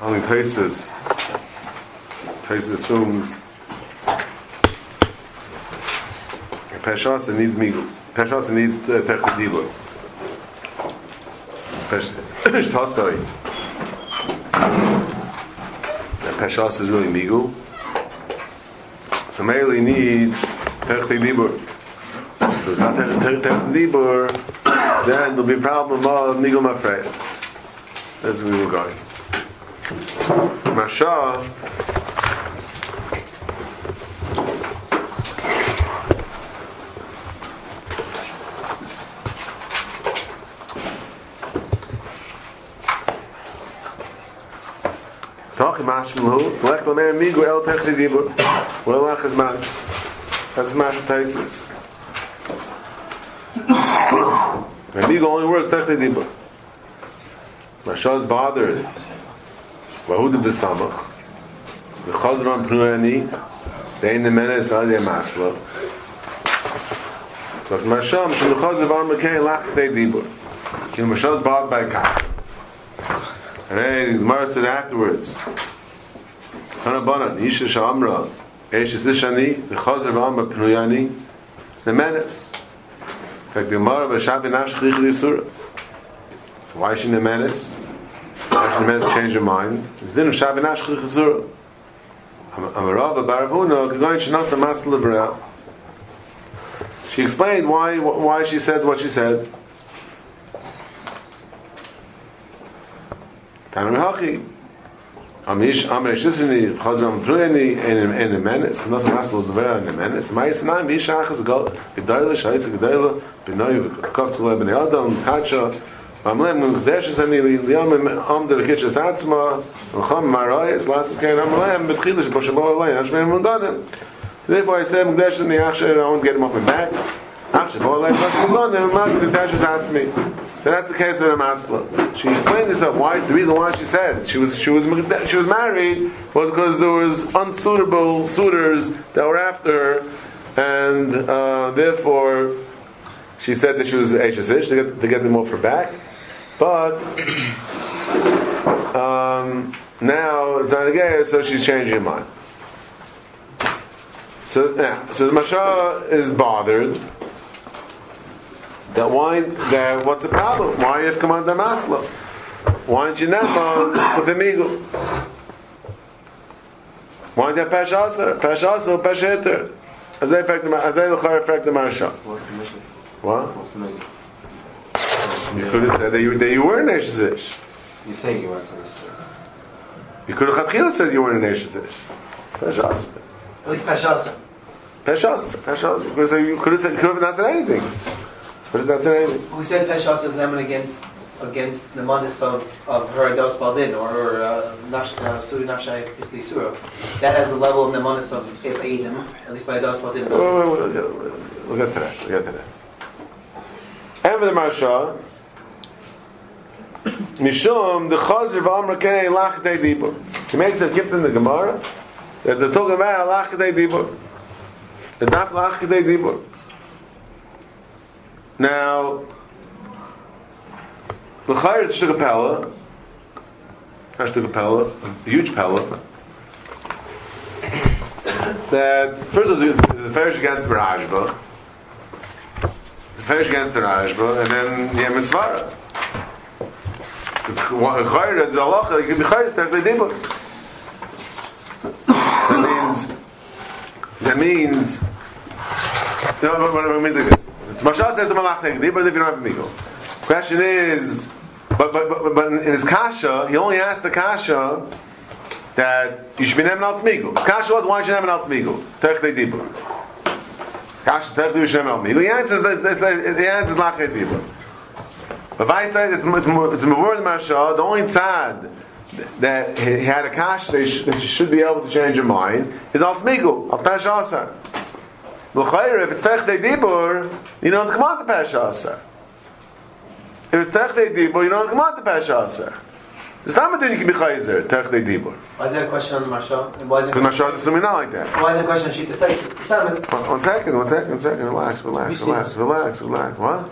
Only Taisus. Taisus assumes Peshasa needs migu. Peshasa needs uh, technidibu. Peshtasai. Peshasa is really migu. So Meili needs technidibu. If it's not technidibu, then there'll be a problem of migu mafrei. That's where we were going. Masha Toch mashmul lek lamer migu el techli dibur. Well lach is man. That's mash taisis. And migu only works techli dibur. Masha is bothered. ואהודי בסמך, וחוזרון פנוי אני, ואין למנה ישראל ימאסלו. זאת משום שבכל זה בואו מכן לך די דיבור. כי למשום זה בעוד בי כך. הרי נגמר את זה afterwards. כאן הבונן, איש אשר אמרו, איש אשר שני, וחוזר בעום בפנוי למנס. כך גמר בשעה בנה שכריך לי why is she in the menace? Mind? Of Baravuna, Gagoyin Liberal. She explained why why she said what she said. Amish Amresh Sisini, Chazram Pruyani, and a menace, and also Maslo Dvera and a menace. My Sanam, Mishach Gal, Gedaila, Shaisa Gedaila, Benoy, Kovtzula, Ben Adam, Kacha, Amlem, Gdesh is Ani, Am the Kitchas Atzma, Cham Marayas, last Kain Amlem, Betchilish, Boshabo, Alain, Hashmem Mundanim. So therefore I said, Gdesh is Niachshe, I won't get him off my back. Achshe, Bo, Alain, Boshabo, Mundanim, Gdesh is Atzmi. So that's the case of the Masla. She explained this up. Why? The reason why she said she was she was she was married was because there was unsuitable suitors that were after her, and uh, therefore she said that she was HSH to get to get them off her back. But um, now it's not again, so she's changing her mind. So yeah, so the Masha is bothered that why that what's the problem? Why you have come on the masla? Why aren't you never with the migu? Why don't you have peshasa? Peshasa, pesheter. As they affect the as they affect the marsha. What's the mission? What? What's the mission? You could have said that you that you were an neshizish. You say you weren't supposed to. You could have said you were an neshizish. Peshasa. At least Peshasa. Peshasa. Peshasa. You could have said you could have said could have not said anything. Could have not said anything. Who said Peshasa is Neman against against the manis of, of her Dos Baldin or her Suri Nafshai Tifli That has the level of the manis of Eidim, at least by Dos Baldin. We'll get to that. We'll get to that. And for the Marsha, Mishum, the Chazir v'Amra Kei Lach Dei Dibur. He makes a gift in the Gemara that they're talking about Lach Dei Dibur. The not Lach Dei Dibur. Now, the Chayr is Shuk Pella, not Shuk Pella, a huge Pella, that first of all, the Farish against the Rashba, the Farish against the Rashba, and then you have Misvara. Chayr is Allah, it can be Chayr, it's technically Dibur. That means, that means, no, but what I mean like this. It's Mashal says the Malach Negdi, but if you don't have a Migo. Question is, but, but, but, but in his Kasha, he only asked the Kasha that you should be named al Tzmigu. His Kasha was, why should you name al Tzmigu? Technically Dibur. Kasha, technically you should name al Tzmigu. The answer is, it's, it's, it's, the answer is Lach Dibur. But Vice said it's, Mavur Marsha, the only tzad that he had a Kasha that, sh- that you should be able to change your mind is al Tzmigu, al Pesh Asar. L'chayr, if it's Techdei Dibur, you don't come on to Pesha Asar. If it's Techdei Dibur, you don't come on to Pesha Asar. It's not that you can be Chayzer, Techdei Dibur. Why is there a question on the Marsha? And why is there Because Mashal is assuming not like that. Why is there a question on Shita State? It's not One, one second, one second, one second, relax, relax, relax, relax, relax. What?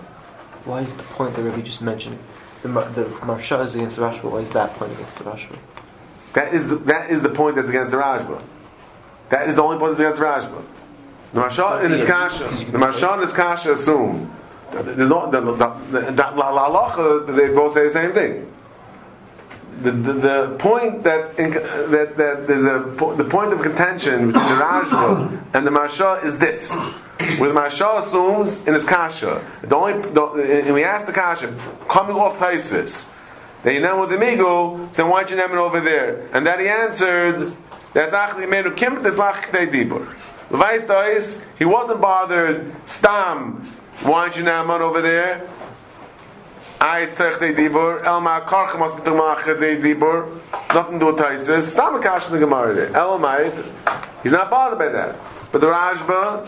Why is the point that Rabbi just mentioned? The, the Marsha is against the Rashba. Why is that point against the Rashba? That is the, that is the point that's against the Rashba. That is the only point that's against Rashba. The Marsha in his kasha, the Marsha in his kasha assume there's no the the, the, the, the halacha, they both say the same thing. The, the, the point that's in, that, that there's a the point of contention between the Rashba and the Marsha is this. Where the Marsha assumes in his kasha, the only the, and we ask the kasha coming off Taisis, that you know with the migo, so why'd you name it over there? And that he answered, that's actually of kim that's dibur. Vice does, he wasn't bothered. Stam, why'd you name it over there? I tzech de dibur, el ma karch must be tumach de dibur. Nothing to do with Taisis. Stam a kash in the Gemara there. El might, he's not bothered by that. But the Rashba,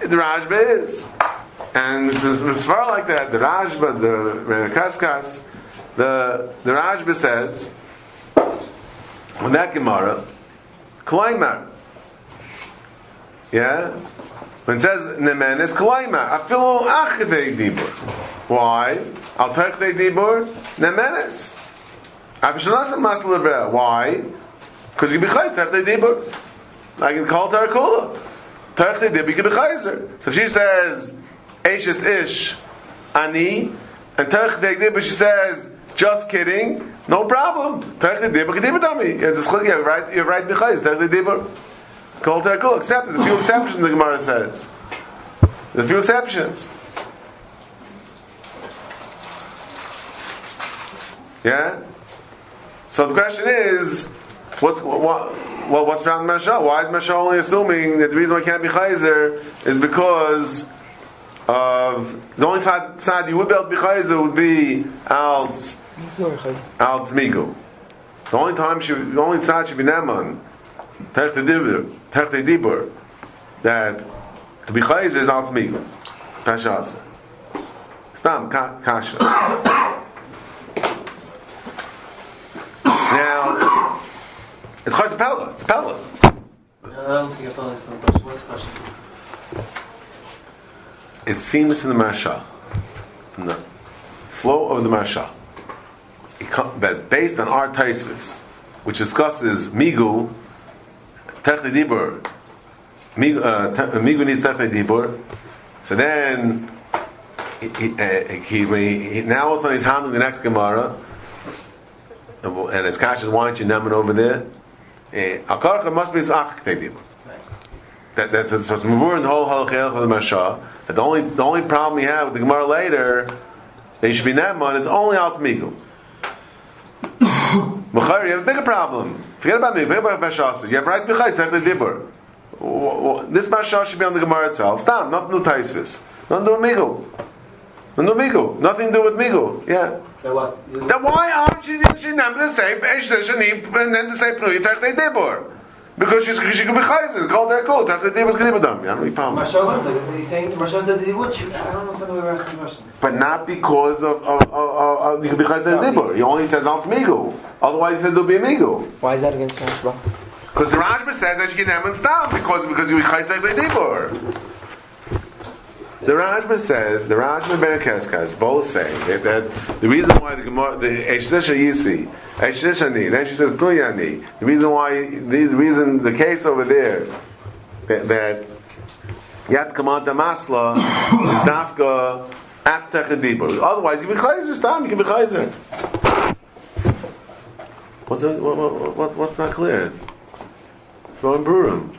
the Rashba is. And there's a svar like that. The Rashba, the Kaskas, the the Rashba says on that Gemara, Klaimar. Yeah? When it says Nemenes Klaimar, Afilu Achidei Dibur. Why? Al Pechdei Dibur, Nemenes. Avishanasa Mas Levra. Why? Because you be chayz Pechdei Dibur. I can call Tarakula. Pechdei Dibur, you can be chayzer. So she says, Ashes Ish, Ani, and Pechdei Dibur, she says, just kidding. No problem. The dibur, dibur dummy. Yeah, right. You're right. Tech the dibur. Kol tekul. Except there's a few exceptions. The Gemara says. There's a few exceptions. Yeah. So the question is, what's what? Well, what's around Masha? Why is Masha only assuming that the reason why it can't be Chayzer is because of the only side, side you would be able to be Chayzer would be Al's Al Zmigu. The only time she, the only side should be Neman, Tech the Dibur, that to be Chayz is Al Zmigu. Pashas. Stam, Kasha. Now, it's hard to Pella. It's Pella. I don't think question. It seems in the Masha, in the flow of the Masha, that based on our Taisvis, which discusses Migu, Techni Dibur, Migu, uh, Migu needs Dibur, so then he, he, uh, he, he, now all of a sudden he's handling the next Gemara, and his cash is why don't you name over there? Eh, Akarcha must be Ach Dibur. That, that's it's Mavur the whole Halachel of the Masha. That the only the only problem we have with the Gemara later, they should be Neman, is only Al Migu. Mechayr, you have a bigger problem. Forget about me. Forget about Bashasa. You have right Bechayis, Tech the Dibur. This Mashah should be on the Gemara itself. Stop. Nothing to do Taisvis. Nothing to do with Migu. Nothing to do with Migu. Nothing to do with Migu. Yeah. That what? Then why aren't you she number the same and then the same Pnui Tech the Dibur? Because she's she could be chayzer, called that cool. Tech the Dibur is kedibadam. You have any problem? Marsha, like, he's saying to Marsha that he would. I don't understand the way we're asking the question. But not because of, of, of, of, of you could be chayzer Dibur. He only says Al Migu. Otherwise, he says there'll be a Migu. Why is that against Rashba? Because the Rashba says that you can have stop because because you chayzer Dibur. The Rashba says, the Rashba and Berekeskas both say that, that the reason why the Gemara, the Yisi, Eshesha Ni, then she says Pruyani, the reason why, the reason, the case over there, that, that Yat Kamanta Masla is Dafka after Chedibur. Otherwise, you can be Chayzer, stop, you can be Chayzer. What's, what, what, what, what's not clear? From in Brurim.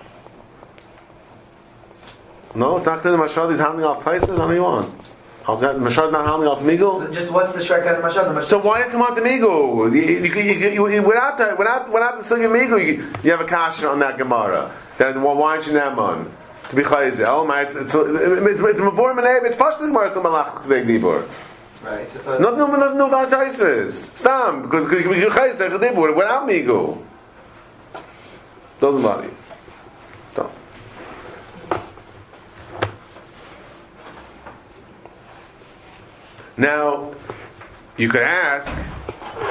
No, it's not clear. The Mashad is handling off prices. How do you want? How's that? Mashad not handling off Migul? Just what's the of Marsha? The Marsha. So why did it come out the Migul? You, you, you, you, you, without the without without the Sugya Migul, you, you have a kasha on that Gemara. Then well, why aren't you Naman? To be chayzer, oh my, it's it's it's it's mavor menei, it's pashtus Gemara to malach dibur. Right. It's Not no not no dark chayzers. Stam because you chayzer dibur without Migul. Doesn't bother you. Now, you could ask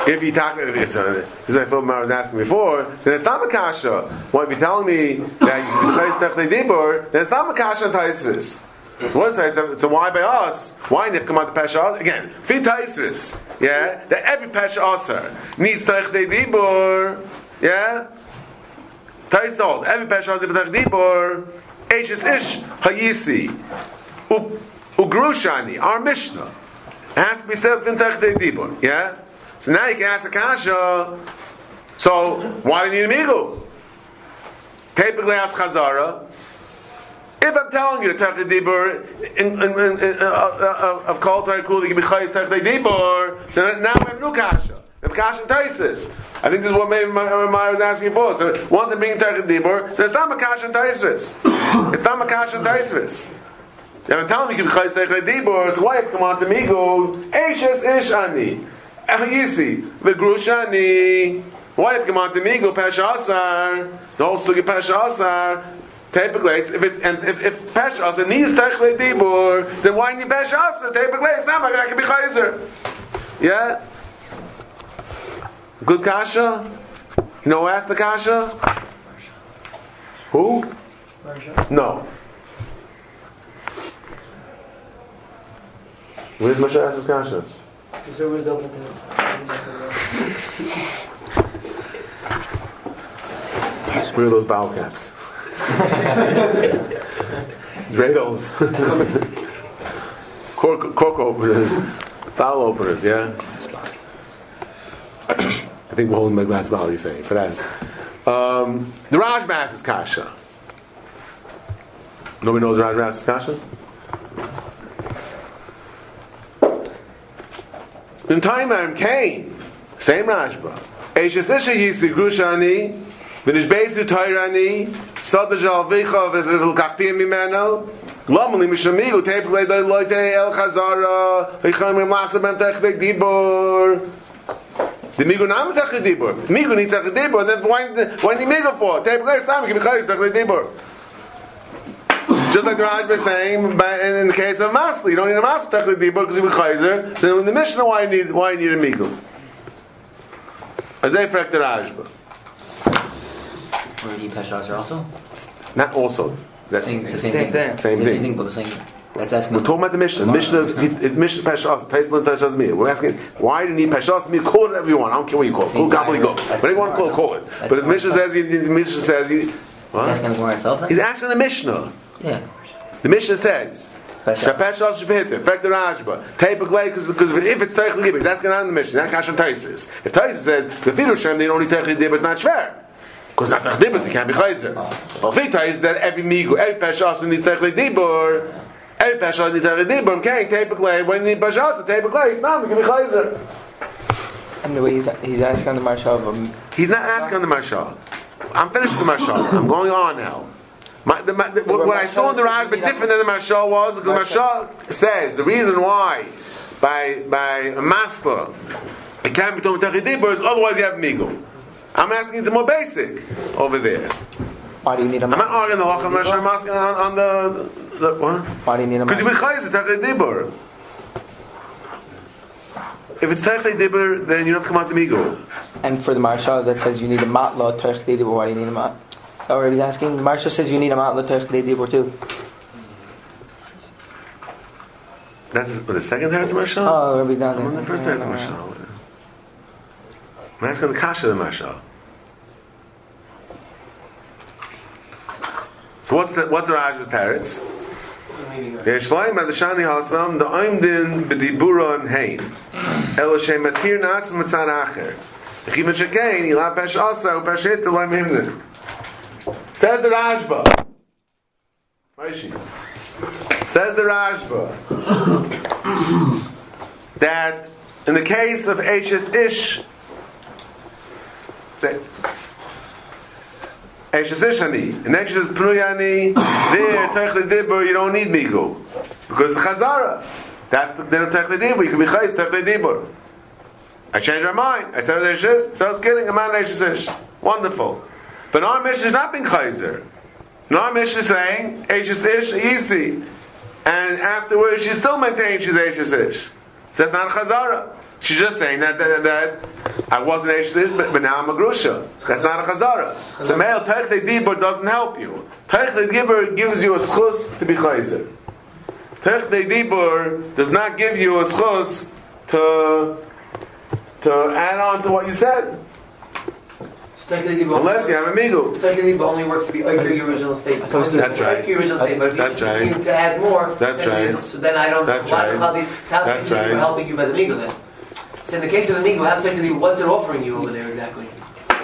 if you talk, if it's, uh, this is what I was asking before, then it's not Makasha. Why if you're telling me that you Dibur, then it's not Makasha and Taisvis. So what's that? So why by us? Why if come out the Pesha Again, Fi Taisvis. Yeah? That every Pesha Asar needs Techle Dibur. Yeah? Tais old. Every pesha has a b'tach dibur. Eishes ish hayisi. Ugrushani. Our Mishnah. Said within tach dibur. Yeah? So now you can ask the kasha. So why do you need a migu? Typically, that's chazara. If I'm telling you to tach dibur in, in, in, in, uh, uh, of kol tar kul, you can be chayis tach dibur. So now we have no kasha. We have kasha and taisis. I think this is what maybe Meyer was asking for. So once I'm being tach dibur, so it's not a kasha and taisis. It's not a kasha and taisis. Yeah, I'm telling you, you can be chayis tach dibur. So why come on to me go? Eishes ish ani. Ah, Ehayisi. V'grushani. Why come on to me go? Pesha asar. The whole sugi pesha asar. Typically, if it and if, if pesha asar needs techle dibur, then why need pesha asar? Typically, it's not I can be chayzer. Yeah. Good kasha. You know who asked the kasha? Who? No. Where's Moshe kasha? The server is open to this. Where are those bowel caps? Dreidels. cork, cork openers. Bowel openers, yeah? I think we're holding my glass bottle, you're saying, for that. Um, the Rajmas is Kasha. Nobody knows Rajmas is Kasha? Time I'm Cain, same Rashba. Eishes Isha Yisi Grushani, Vinish Beisu Tairani, Sada Jalvicha, Vizil Kachtim Mimeno, Lomali Mishamigu, Tepe Lei Loite El Chazara, Vicham Machsa Ben Techvek Dibor. The Migu Nam Techvek Dibor. Migu needs Techvek Dibor, then why, why need Migu for? Tepe Lei Stam, Give me Chayis Techvek Dibor. Just like the Raj was saying, but in, in the case of Masli, you don't need a Masli Techvek Dibor because you be Chayzer. So in the Mishnah, why you need, why you need a Migu? Azay Frek the Rashba. Or eat peshas also? Not also. That's Same, it's the same, Same thing. thing. It's Same the thing. same thing, but we're saying that's asking. We're talking about the Mishnah. Mishnah, he- it- Mishnah Peshas, Taisman Peshas Me. We're asking, why do you need Peshas Me? Call it whatever you want. I don't care what you call it. Call Same it gobbledygook. Whatever you want to call it, call it. That's But the the Mishnah Gemara. says, he- the Mishnah says, he- He's what? asking the Gemara? He's asking the Mishnah. Yeah. The Mishnah says, Peshas. Shapeshas Shapehiter, effect the Rashba. Tape a glay, because if it's Teichel Dibber, that's going on in the Mishnah. That Kashan Taisis. If Taisis says, the Fidu Shem, they don't need Teichel Dibber, it's not fair. Because not Teichel so you can't be Chayzer. Well, Fita is that every Migu, every Peshas needs Teichel Dibber, every Peshas needs Teichel Dibber, okay, tape a glay, when you need Peshas, tape a glay, it's not, we can be Chayzer. And the way he's, he's asking the Marsha of um, He's not asking the Mashal. I'm finished with the Mashal. I'm going on now. My, the, my, the, what, what I saw in the Raj, but different than the Mashal was, the Mashal says the reason why by by a master it can't be told Tachidibur is otherwise you have Migo. I'm asking the more basic over there. why do you need a I'm not arguing the Lacham Mashal, I'm asking on, on the, the what? Why do you need a Because you Marsha? be Chayz Tachidibur. If it's Tachidibur, then you don't have to come out to Migo. And for the Marsha that says you need a matla terch dibur, why do you need a mat? Or he's asking, the Marsha says you need a matla terch dibur too. That's the second Teretz Mashal? Oh, Rabbi down I'm on the first Teretz Mashal. I'm asking the Kasha the Mashal. So what's the what's the Raj's Teretz? Yeshlayim Adashani Hasam the Oimdin B'Dibura Hein El Shem Matir Natz Mitzad Acher Chim Shekein Yila Pesh Asa Upesh Hit Eloim Himnin Says the Rashba Says the Rashba that in the case of Ashes Ish, that Ishani, in Ashes Pruyani, there, Techle Dibur, you don't need Migu. Because the Chazara, that's the din of Techle Dibur, you can be Chayz Techle Dibur. I changed my mind. I said Ashes, just kidding, a man Ashes Ish. Wonderful. But our mission is not being Chayzer. Our mission is saying, Ashes Ish, easy. And afterwards, she still maintains she's Ashes Ish. So that's not a Chazara. She's just saying that, that, that I wasn't Ish, but, but now I'm a Grusha. So That's not a Chazara. So male Teichli Dibur doesn't help you. Teichli Dibur gives you a schus to be Chayzer. Teichli Dibur does not give you a schus to, to add on to what you said. Technically, Unless you have a migu. Technically, the only works to be over your original statement. thought you said- That's right. Over your original statement. But if That's you right. to add more, That's then right. So then I don't. That's why right. Sounds like That's you right. were helping you by the migu then. So in the case of the migu, how's technically what's it offering you over there exactly?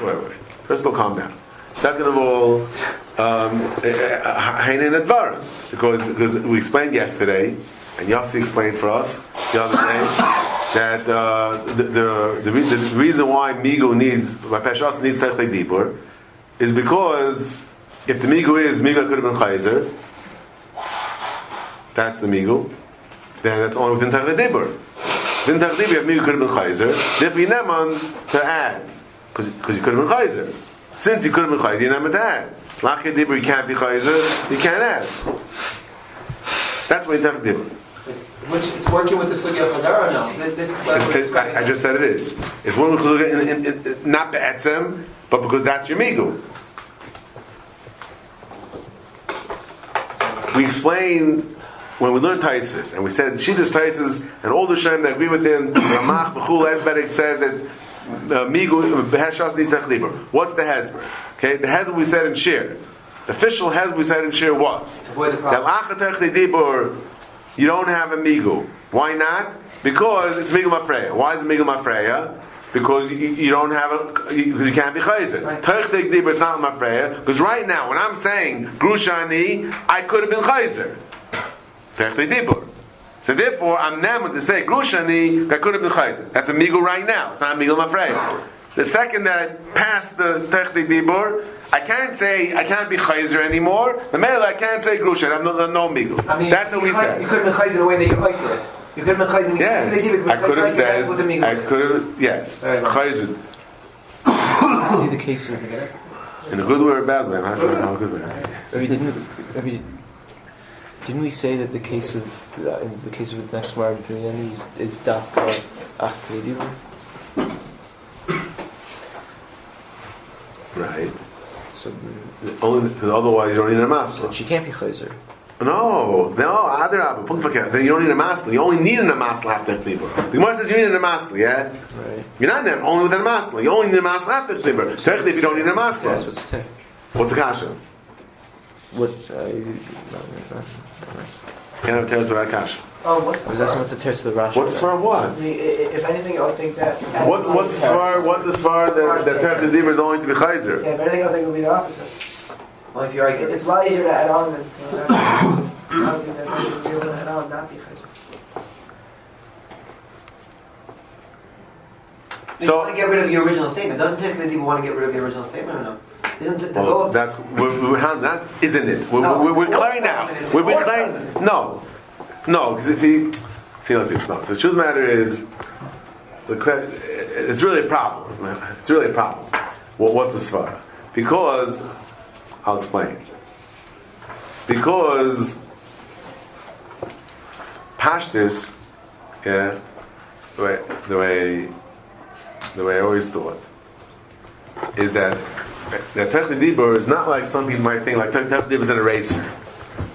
Wait, wait. First of all, calm down. Second of all, um, eh, eh, eh, Hainin Advar. Because, because we explained yesterday, and Yossi explained for us the other day, that uh, the, the, the, re- the reason why Migu needs, why Peshas needs Techle Dibur, is because if the Migu is, Migu could have been Chayzer, that's the Migu, then that's only within Techle Dibur. Within Techle Dibur, have Migu could have been Chayzer, therefore you neman to add, because you could have been Chayzer. Since you could have been Chayzer, you neman to add. Lachir Dibur, you can't be Chayzer, so you can't add. That's why you Techle Dibur. Which it's working with the sugya of Chazara or no? This, this that's what It's- it's it's- I, I just said it is. It's one because in, in, in, not be'etzem, but because that's your migu. We explained when we learned Taisis, and we said Shitas Taisis, and all the Shem that agree with him, Ramach, Bechul, Esberek says that uh, migu beheshas nitach What's the hezber? Okay, the hezber we said in Shir. The official hezber we said in Shir was the that lachatech dibur you don't have a migu. Why not? Because it's migu mafreya. Why is it migu mafreya? Because you, you don't have a, because you, you can't be chayzer. Right. Is not mafreya. Because right now, when I'm saying grushani, I could have been chayzer. So therefore, I'm now to say grushani, that could have been chayzer. That's a migu right now. It's not a migu mafreya. The second that I pass the terech dibur, I can't say I can't be chayzer anymore. The male I can't say grushan. I'm no, no migu. I mean, That's what we you could- said. You could have been chayz in the way that you like it. You could have been chayz in the Yes, you I could have said. That's what the migu I could have. Yes, Very well. chayzer. See the case of. In a good way or a bad way. I'm not sure how good way. I mean, didn't, I didn't we say that the case of uh, in the case of the next Gemara between them is is dafka achediva? Right. So, Only because otherwise you don't need a masla. she can't be chayzer. No, no. Punkt verkehrt. Then you don't need a masla. You only need a masla after chliber. The Gemara says you need a masla. Yeah. Right. You're not there only with a masla. You only need a masla after chliber. Technically, if you don't need a Yeah, that's masla, what's tech. what's the kasha? What? Uh, you- no, no, no. Can't have teres without kasha. Oh, what's I was the asking svar? what's the to the Rashi. What's the svar what? The- i- i- If anything, I would think that. What's what's the svar? What's the svar that that terech dibur is only to be chayzer? Yeah, if anything, I think it would be the opposite. Well, if you argue, It's a lot easier to add on than to add I don't think that they should be able to add on, not be chayzer. you So- want to get rid of your original statement. Doesn't technically people want to get rid of your original statement or no? Isn't it the goal Well, of that's we're, we're hand- that isn't it. We're, No. we're, we're What's clearing now. We're, we're clearing. No, no, because see, see like this. No, so the truth of the matter is, the it's really a problem. It's really a problem. Well, what's the svara? Because I'll explain. Because pashtis, yeah, the way the way the way I always thought is that that Techli Dibur is not like some people might think like Techli Dibur is an eraser.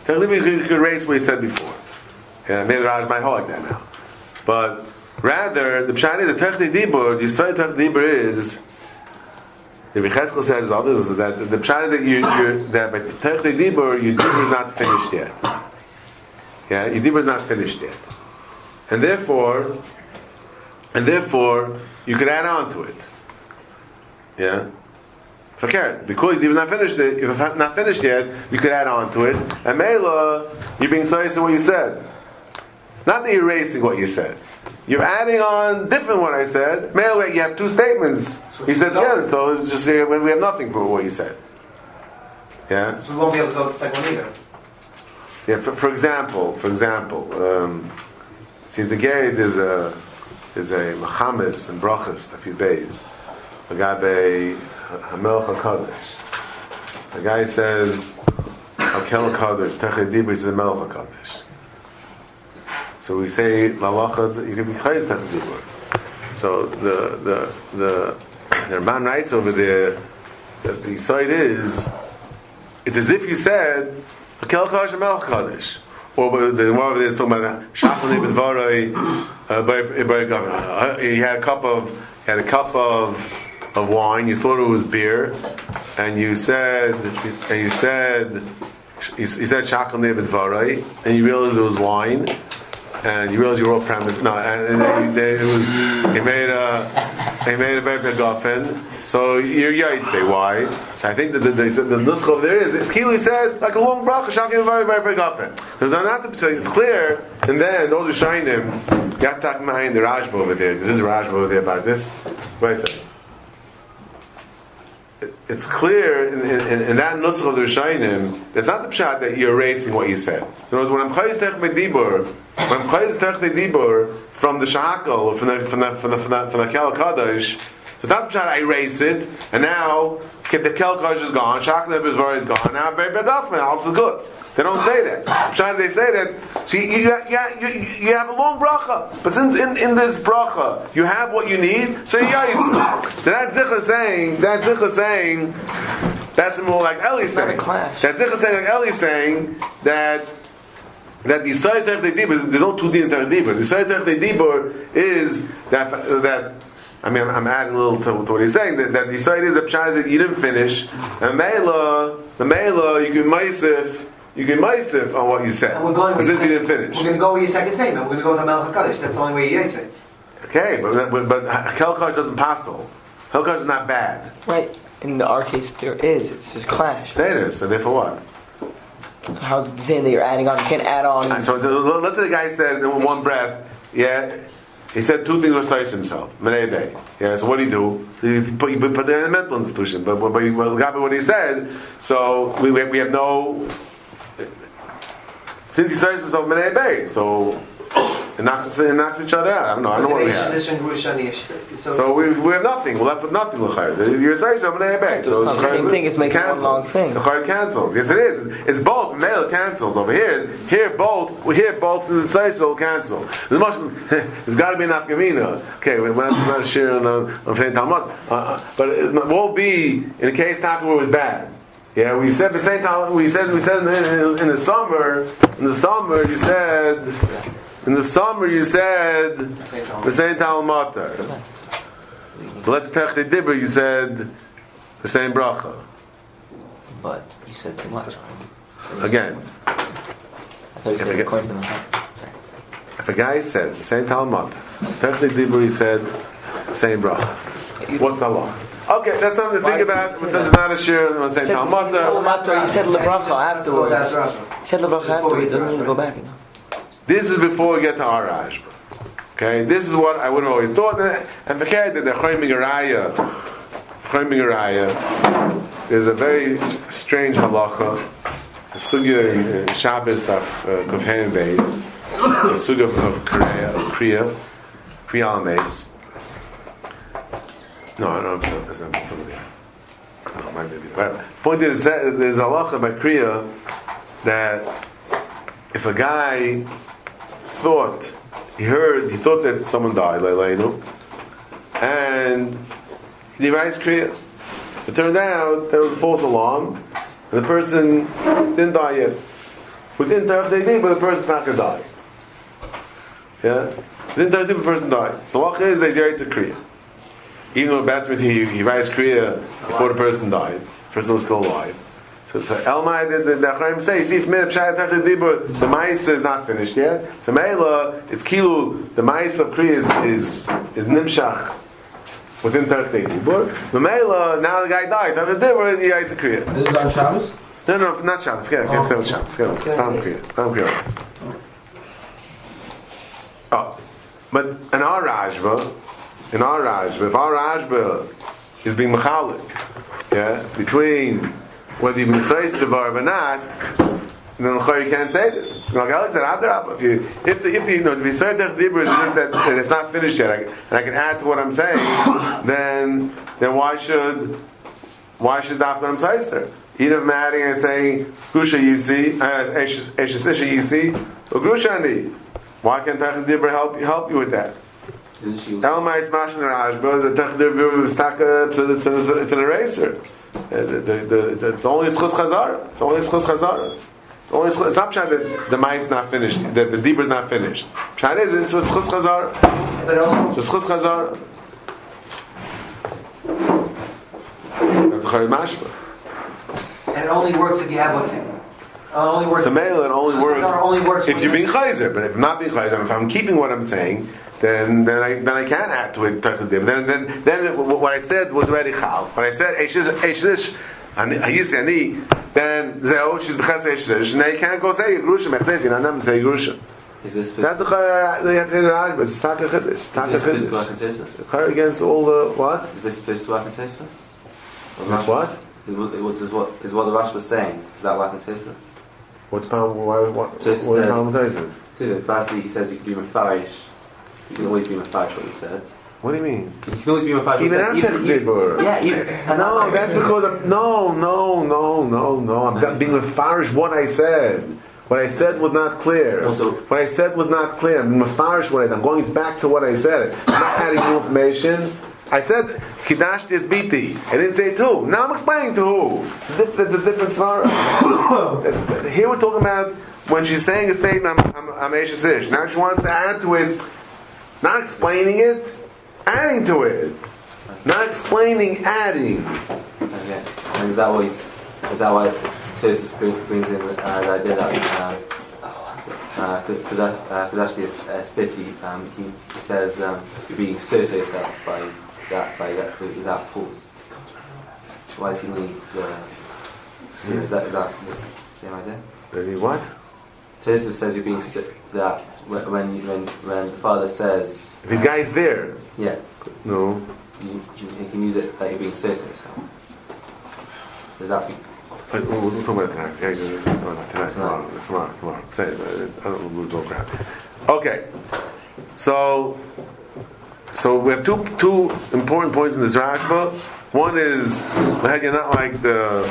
Techli Dibur could erase what he said before. Yeah, maybe the Raj might hold like that now. But rather, the Pshat is the Techli Dibur, the Yisrael Techli Dibur is, the Becheskel says others, that the Pshat is that, you, you, that by Techli Dibur, your Dibur is not finished yet. Yeah, your Dibur is not finished yet. And therefore, and therefore, you could add on to it. Yeah? Fakir, because you've not finished it, if not finished yet, you could add on to it. And Mela, you're being serious in what you said. Not that you're erasing what you said. You're adding on different what I said. Mela, you have two statements. You said together, so just uh, when we have nothing for what you said. Yeah? So we won't be able to go to the second one either. Yeah, for, for example, for example, um, see the Gary there's a there's a Machamis and Brachas a few days. A guy by Hamelch Hakadosh. The guy says Hakel Hakadosh Teched Dibur is a Melch Hakadosh. So we say Lalacha you can be Chayz Teched Dibur. So the the the the man writes over there that the side is it's as if you said Hakel Hakadosh and Melch Hakadosh. Or the more of this talking about Shafali ben Varai, uh, by- uh, he had a cup of he had a cup of of wine. You thought it was beer, and you said, and you said, you, you said shakal nebedvarai, and you realized it was wine, and you realized you were off premise. No, and, then you, it was, he made a, he made a very guffin. So you're say Why? So I think that the, the, the, the over there is it's Kili said like a long bracha shakal very very big guffin. There's not so it's clear, and then those who are shining. Yatak Mahin, the Rashba over there. This is Rashba over there about this. Wait a second. It- It's clear in, in, in that nusach of the Rishayim, it's not the pshat that you're erasing what you said. In other words, when I'm chayiz tech medibur, when I'm chayiz tech medibur from the shahakal, or from the from the from the from the, from the kel kadosh, it's not pshat I erase it, and now the kel is gone, nebizvar is gone. Now very big offen, all is good. They don't say that. Pshat they say that. See, you, you, you, you have a long bracha, but since in, in this bracha you have what you need, so yeah, so that's zicha saying. That's zicha saying. That's more like Eli saying. That's zicha saying like Eli saying that that the Yisrael Terech Dibur, there's no two din Terech Dibur. The Yisrael Terech Dibur is that that. I mean, I'm, I'm adding a little to, to what he's saying. That, that the Yisrael is a pshat that you didn't finish, and Mela, the Mela, you can maisif, you can maisif on what you said. And we're going Because with since you didn't finish. We're going to go with your second statement. We're going to go with the Melech HaKadosh. That's the only way you yates it. Okay, but but, but Helkar doesn't passel. Helkar is not bad. Right. In the, our case, there is. It's just clash. Say this, so therefore what? How's it saying that you're adding on? You can't add on. So the- let's say the guy said in one breath, yeah, he said two things besides himself. Menebe. Yeah, so what do you do? You put, you put them in a mental institution. But, but, but, what he said, so we, we we have no. Since he says himself Menebe, so it knocks, it knocks each other out. I don't know. I don't know what we have. So, So we, we have nothing. We're left with nothing. L'chayr. You're saying something Menebe. So it's not the same thing as making one cancels. long thing. L'chayr cancels. Yes, it is. It's both. Male cancels over here. Here both. Here both. The Seisel cancel. There's much- There's got to be an afgamina. Okay, we're not, we're not sharing on on saying Talmud, uh, uh, but it won't be in the case Taka where it was bad. Yeah, we said the same time. We said we said in, in, in the summer. In the summer, you said. In the summer, you said the same Talmud. But let's take the dibber. You said the same bracha But you said too much. again. I thought you If I said get- according to the Sorry. If a guy said the same Talmud, take the dibber. He said the same bracha. What's the law? Okay, that's something to think about. But there's not a shir on the same Talmud. You said lebracha That's afterwards. Rashi. You said lebracha Before we afterwards. do Doesn't mean to go back. You know? This is before we get to our Arash. Okay, this is what I would have always thought. And forget that the Choyming Araya, Choyming Araya, there's a very strange halacha, a sugya in Shabbos of uh, Kofhen Beis, a sugya of, Kriya, of Kriya, Kriya Almeis. No, I don't know if there's somebody. No, might be. But point is, that there's a halacha by Kriya that if a guy thought he heard he thought that someone died, Leilainu, and he writes Kriya. It turned out there was a false alarm, and the person didn't die yet. Within Tarach they did, but the person's not going to die. Yeah? Within Tarach the person died. The law is that writes a Kriya. Even though Batsmith he, he writes Kriya before the person died, the person was still alive. So, so Elmai, the, the, the Acharim say, see, if Minab Shai Tachid Dibur, the Mais is not finished yet. So Meila, it's Kilu, the Mais of Kriya is, is, is Nimshach within Tachid Dibur. The Meila, now the guy died, Tachid Dibur, he writes a Kriya. This is on Shabbos? No, no, not Shabbos. It. Forget it. Shabbos. It. Stam Kriya. Stam Kriya. Oh, but in our Rashba, in our Rashba, if our Rashba is being mechalik, yeah, between whether you says the bar or not, then l'chayr you can't say this. Like said, if you if the if the you know if the dibur is just that, that it's not finished yet, I, and I can add to what I'm saying, then then why should why should Dafman Seiser? Either I'm adding and saying Grusha Yisi, uh, Eshes Isha Yisi, or Grushani. Why can't Tach Dibra help help you with that? Didn't she use Elamites Mashman the Tach Dibra is up, so it's, it's, it's an eraser. Uh, the, the, the, it's, only Schus Chazar. It's only Schus Chazar. It's only it's not Pshat that the mice not finished, that the Dibra is not finished. Pshat is it's Schus Chazar. It's Schus Chazar. Chayim Mashma. And it only works if you have what? It only works. The male it only works. Only works if you're being chayzer, but if I'm not being chayzer, if I'm keeping what I'm saying, then then I then I can't add to it. Then then then what I said was already chal. When I said eshish eshish, ayis ani, then zeo she's b'chas eshish. Now you can't go say grusha mechnes. You know, I'm say grusha. Is this That's supposed, the chayr. They have to say the argument. It's not a chiddush. It's is not a this supposed to work chiddush. in Tosfos? Chayr against all the what? Is this supposed to work in Tosfos? This what? Is what, is what is what the Rashi was saying? Does that work in Tosfos? What's problem? Why? What? Just What is says- problem with Tosfos? Firstly, he says you can be mafarish. You can always be mafarish. What you said. What do you mean? You can always be mafarish. Even what you after said. the dibur. Yeah, even, No, that's because I'm, no, no, no, no, no. I'm not being mafarish what I said. What I said was not clear. Also- what I said was not clear. I'm mafarish what I said. I'm going back to what I said. I'm not adding new information. I said Kidash Biti. I didn't say two. Now I'm explaining to who. It's a, diff- it's a different svara. Here we're talking about when she's saying a statement, I'm, I'm, I'm Ashes Ish. Now she wants to add to it, not explaining it, adding to it. Not explaining, adding. Okay. And is that he's? Is that why Tosis brings in uh, the idea that? Because uh, uh, cause actually, uh, Spitty, um, he, he says um, you're being so so yourself by that by that that pause. Why does he need the? Is that is that the same idea? Ready, what? Tosis says you're being so, that when when when the father says the the guy's there, yeah, no. you, you, can use it that you're being so so yourself. Does that be? We'll, talk about that. Yeah, yeah, yeah. No, tonight, tomorrow, tomorrow, tomorrow. Say it, I don't know. We'll go crap. Okay, so so we have two two important points in this Rashba. One is you're not like the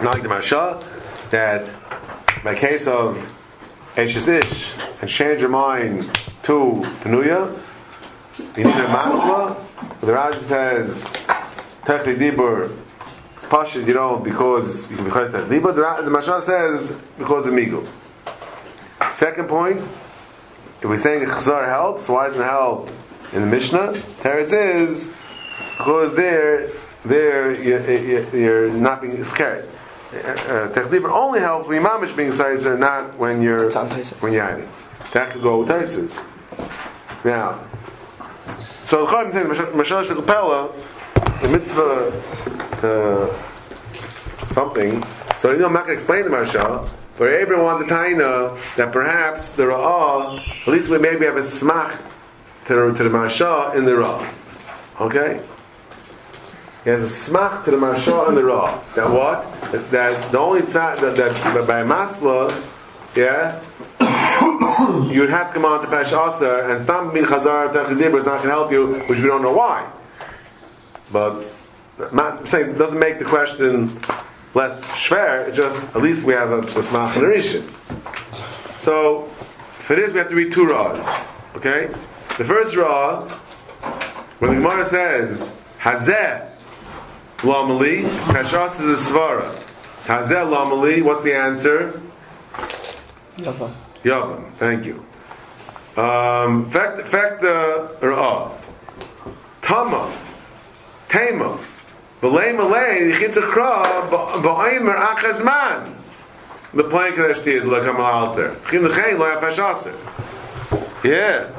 not like the Marsha that by case of Eshes Ish and change your mind to Penuya, you need a Masla. The Rashba says Techli Dibur it's Pasha, you know, because you can be chayes that liba. The, Mashal says because of migu. Second point, if we're saying chazar helps, why doesn't it help in the Mishnah? Teretz is because there, there you, you, you're not being carried. Techliber only helps when mamish being sizer, not when you're when you're hiding. That could go with Taisus. Now, so the Chayim says Mashal Shekapela, the mitzvah to something. So you know, I'm not going to explain the Marshal, but Abraham wanted to know that perhaps the Ra'ah, at least we maybe have a smach to the, to the Marshal in the Ra'ah. Okay? He has a smach to the Marshal and the Ra'ah. That what? That, that the only time that, that by Masla, yeah, you would have to come on to Pesh Aser, and Stam bin Chazar Techidibur is not going to help you, which we don't know why. But I'm saying doesn't make the question less schwer, it just at least we have a Sasmach and a Rishon. So for this we have to read two raws. Okay? The first raw, when the Gemara says Hazeh Lamali, Kashas is a Svara. It's Hazeh Lamali, what's the answer? Yava. Yavam, thank you. Um, fact, fact the Ra'ah. Tama, Tema, B'lei Malay, Yichitzakra, B'oimer Achazman. The plan Kadesh Tid, L'kam Alter. Chim L'chein, Lo Yapashaser. Yeah.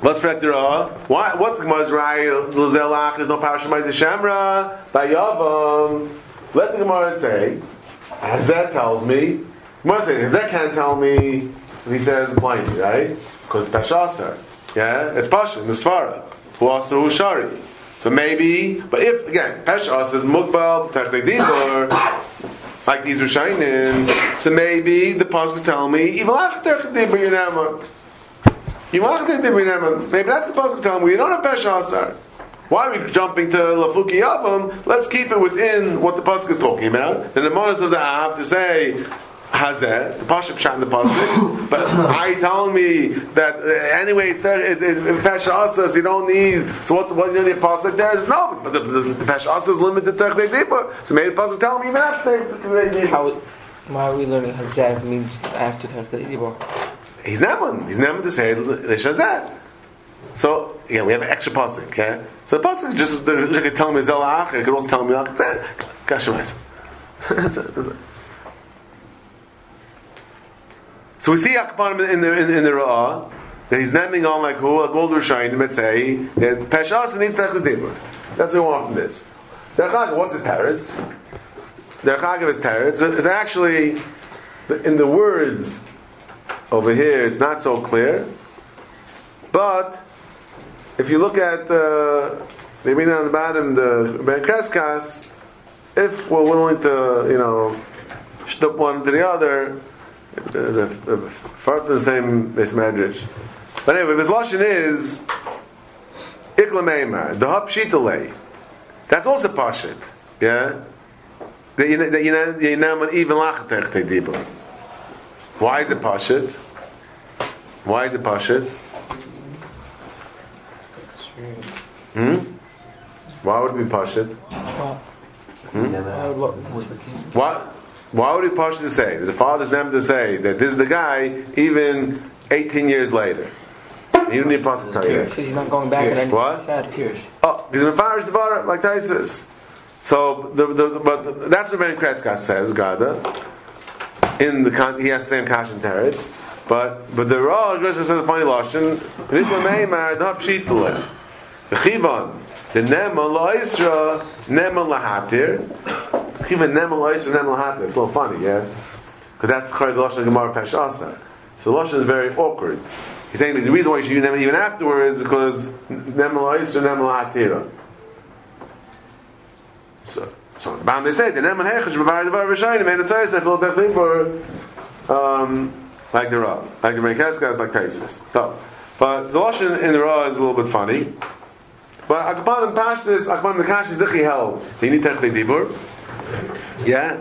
What's Ra'ah? Why, what's Gemara's Rai, L'zel Ach, there's no power Shemai Shemra, by Yavam. Let the Gemara say, as tells me, Gemara says, that can't tell me if he says blindly, right? Because it's Peshasar. Yeah? It's Pasha, Misvara. Who also who Shari. So maybe, but if, again, Peshas is Mugbal, Technik Dibur, like these Rishainin, so maybe the Pasuk is telling me, even after Technik Dibur Technik Dibur Yinama. Maybe that's the Pasuk telling me, we don't have Peshasar. Why are we jumping to Lafuki Yavam? Let's keep it within what the Pasuk is talking about. Then the Moses of the Av to say, Hazeh, the Pasuk in the Pasuk, but I telling me that uh, anyway, it said it, it, Pesha Asas you don't need. So what's the what you need Pasuk? There's no, but the, the, the Pesha Asas is limited to Technei Dibur. So maybe the Pasuk telling me even after. How? Why are we learning Hazav means after Tartat Idibor? He's Neman. He's Neman to say Lishazeh. So yeah, we have an extra pasuk. Yeah, so the pasuk just the could tell him Zel Ach, it could also tell him Ach. Eh, gosh, That's it. So we see Akbar in the in, in the Ra'ah that he's naming on like who like Gold Rishayim let's say that Peshas needs to Dibur. That's what we want from this. Derech what's his parents? Derech his parents is actually in the words over here. It's not so clear, but if you look at the they mean on the bottom the Ben Kreskas, if we're willing to you know shtup one to the other the, the, the the same medrash. But anyway, his lashon is ikla meimar the hapshitale. That's also pashit. Yeah. That you that you know even lachatech dibur. Why is it pashit? Why is it pashit? Hmm. Why would it be pashit? Why would what was the case? Why? Why would he partially to say? The father's name to say that this is the guy even 18 years later. You don't need possible to tell you. Because he's not going back and What? He said Pirush. Oh, he's in Farish Devar like Taisus. So, the, the, but that's what Ben Kreskas says, Gada. In the con- he has the same Kash and Teretz. But but the Raw Grishka says a funny lashon. This one may mar the pshitule. Chivon the nema la'isra nema lahatir. Chivon nema la'isra nema lahatir. It's a little funny, yeah, because that's the lashon Gemara Peshasa. So the lashon is very awkward. He's saying that the reason why you should use even afterwards is because nema la'isra nema lahatira. So, so Bam they say the Neman Hechesh Bavar Devar Rishayim and the Sayis I feel that um like the Ra, like the Menkeskas, like Taisis. So, but the Lashon in the Ra is a little bit funny. But Akban and Pashtis, Akban and Kashi Zichi held they need Tech Dibur. Yeah.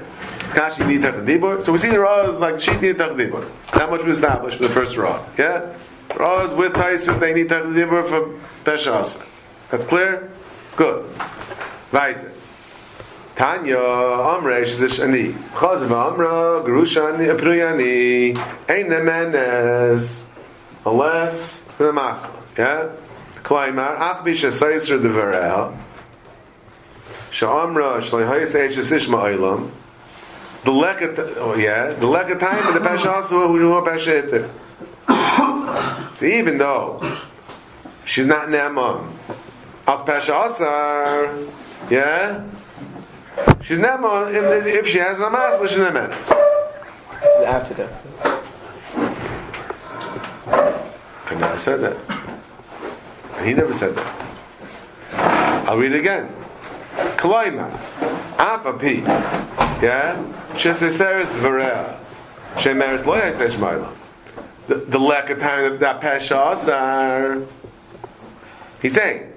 Kashi need Tech Dibur. So we see the Ra is like Sheet need Tech Dibur. That much we established for the first Ra. Yeah. Ra is with Taisis, they need Tech Dibur for Peshas. That's clear? Good. Right. Tanya Amre Shizish Ani Chazav Amra Gerushani Apruyani Ein Nemenes unless the Masla yeah? Klaimar Ach Bisha Saisr Devarel Sha'amra Shlayhayis Eish Sishma the lekat oh yeah? The lekat time and the pasha also who know pasha so even though she's not Neman as pasha asar yeah She's nema if, if she has a masla, she's nema. This is after death. I never said that. He never said that. I'll read it again. Kalaima. Afa pi. Yeah? Sheseseres varea. Shemeres lo yasesh marla. The the lack of time that pesha asar. He's saying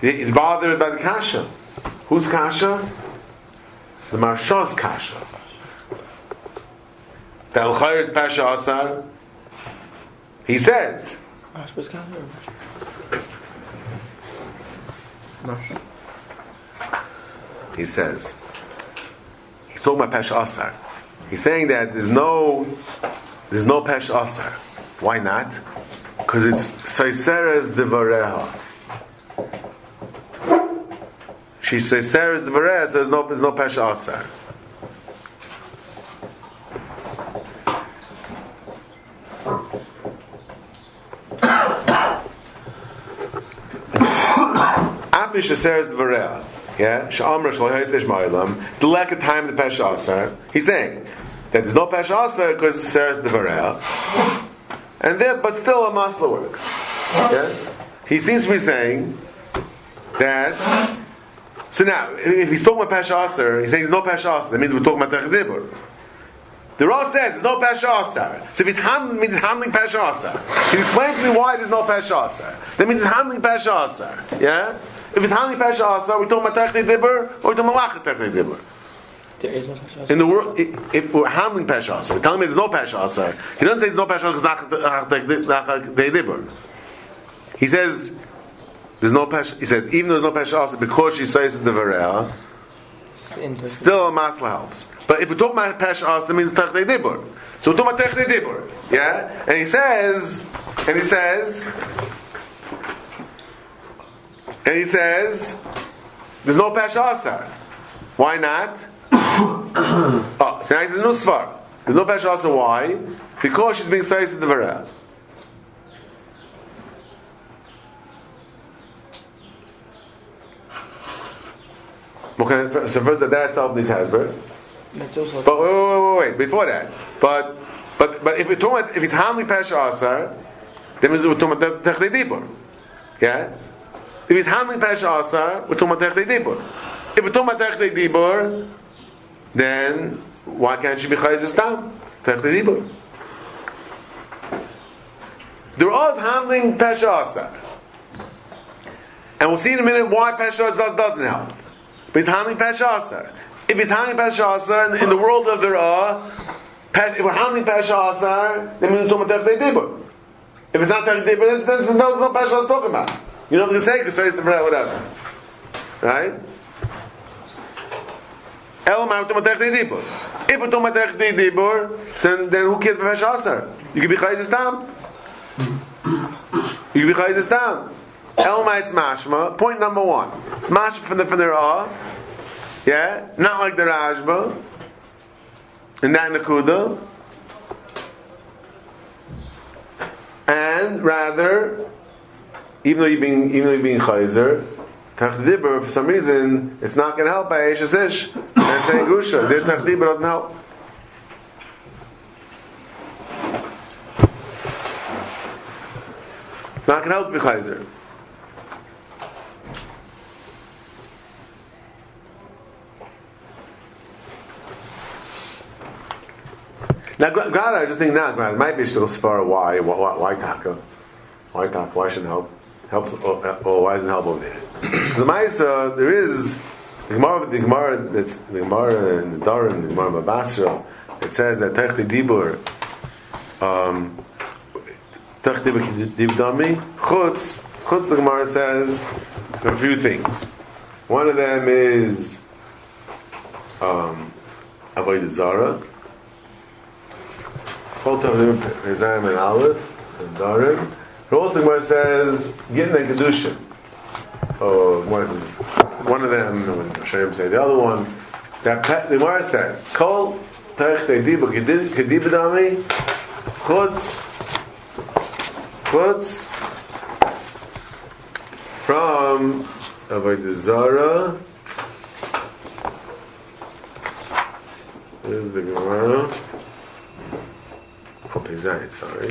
he's bothered by the kasha. Who's kasha? The Marsha's kasha. The Al Pasha Asar. He says, he says, he's talking about Pasha Asar. He's saying that there's no, there's no Pasha Asar. Why not? Because it's Saiseres de Vareha. She says Sarah's the Vareha, so there's no, there's no Pasha Asar. Afish Sarah's the Vareha. Yeah, Sha'amra Shalai Haisesh Ma'ilam. The lack of time the Pasha Asar. He's saying that there's no Pasha Asar because Sarah's the Vareha. And there, but still a masla works. Yeah? He seems to be saying that so now, if he's talking about Pasha Asar, he's saying there's no Pasha Asar. That means we're talking about Techdibur. The Ra says there's no Pasha Asar. So if he's handling, means he's handling Pasha Asar. Can you explain to me why there's no Pasha Asar? That means he's handling Pasha Asar. Yeah? If he's handling Pasha Asar, we're talking about Techdibur, or we're talking about. There is no Pasha. In the world, if we're handling Pasha Asar, telling me there's no Pasha Asar, he doesn't say there's no Pasha Asar because He says there's no Pasha, he says even though there's no Pasha Asar because she says the Varel, Still a masla helps. But if we're talking about pesh as, it means technei dibur. So we're about technei dibur. Yeah? And he says, and he says, And he says, there's no Pesha Asar. Why not? oh, so now he says, no Svar. There's no Pesha Asar. Why? Because she's being sized to the Varel. Okay, so first that itself needs. It's also But wait, wait, wait, wait, before that. But but but if we're talking about, if he's handling Pesha Asar, then we're talking about Technei Dibur. Yeah? If he's handling Pesha Asar, we're talking about Technei Dibur. If we're talking about Technei Dibur, then why can't she be Chayzer Stam? Technei Dibur. They're all handling Pesha Asar. And we'll see in a minute why Pesha Asar doesn't help. But he's handling Pesha Asar. If he's handling Pesha Asar in the world of the Ra, if we're handling Pesha Asar, then we're talking about Dibur. If it's not Technei Dibur, then there's no, Pesha I talking about. You know what I'm saying? Because it's the whatever. Right? Elam, I'm talking about Dibur. If we're talking about Dibur, then, who cares about Pesha Asar? You can be Chayz Stam. You can be Chayz Stam. Elamites mashma. Point number one. It's mashma from the from the. Yeah, not like the Rashba. And that Nakuda. And rather, even though you're being even though you're being Chayzer, Tachdibur, for some reason, it's not going to help by Eishes Ish. And saying Gusha. The Tachdibur doesn't help. Not going to help be Now, gra- Grada, I just think now, Grada, might be still far why, why, why, why Taka? Why Taka? Why shouldn't help? Helps, or, or why doesn't help over there? the Maisa, there is, the Gemara, the Gemara, that's, the Gemara and the Darim, the Gemara Babasra, it says that Techti Dibur, um, Techti Dibdami, Chutz, Chutz, the Gemara says, a few things. One of them is, um, Avodah Zarah, Both of and Aleph, and Darim. Gemara says, Gittin and Kedushin. Oh, Gemara says, one of them, Hashem say the other one, that the Gemara says, Kol Terech Teidiba Kedibadami, Chutz, Chutz, from Avodah Zarah, There's the Gemara. Pizayit, sorry.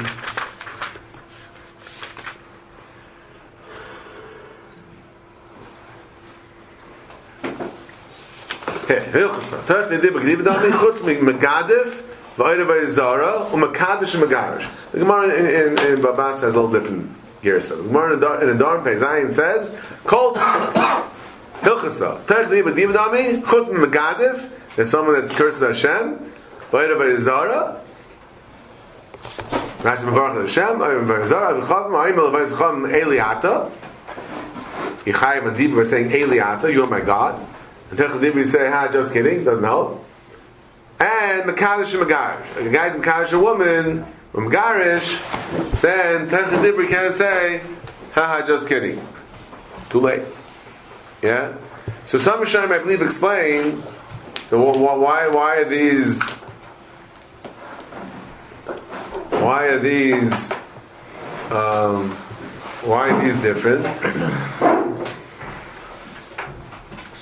Hilchasa. Tach ne dibba gdiba dami chutz megadif v'ayra v'yizara u um mekadish um megarish. The Gemara in, in, in Babas has a little different gersa. The Gemara in, Dar- in Pezayin says, called Hilchasa. Tach ne dibba gdiba dami chutz megadif that's someone that curses Hashem Rashi Mevarach Hashem, Ayim V'Zara, V'Chavim, Ayim V'Zcham Eliata. Yichayim and Dibba are saying Eliata, you are my God. And Techel Dibba you say, ha, just kidding, doesn't help. And Mekadosh and Megarish. Like a guy's Mekadosh a woman, or Megarish, then Techel Dibba can't say, ha, ha, just kidding. Too late. Yeah? So some Rishonim, I believe, explain the, wh- wh- why, why are these why are these um, why are these different?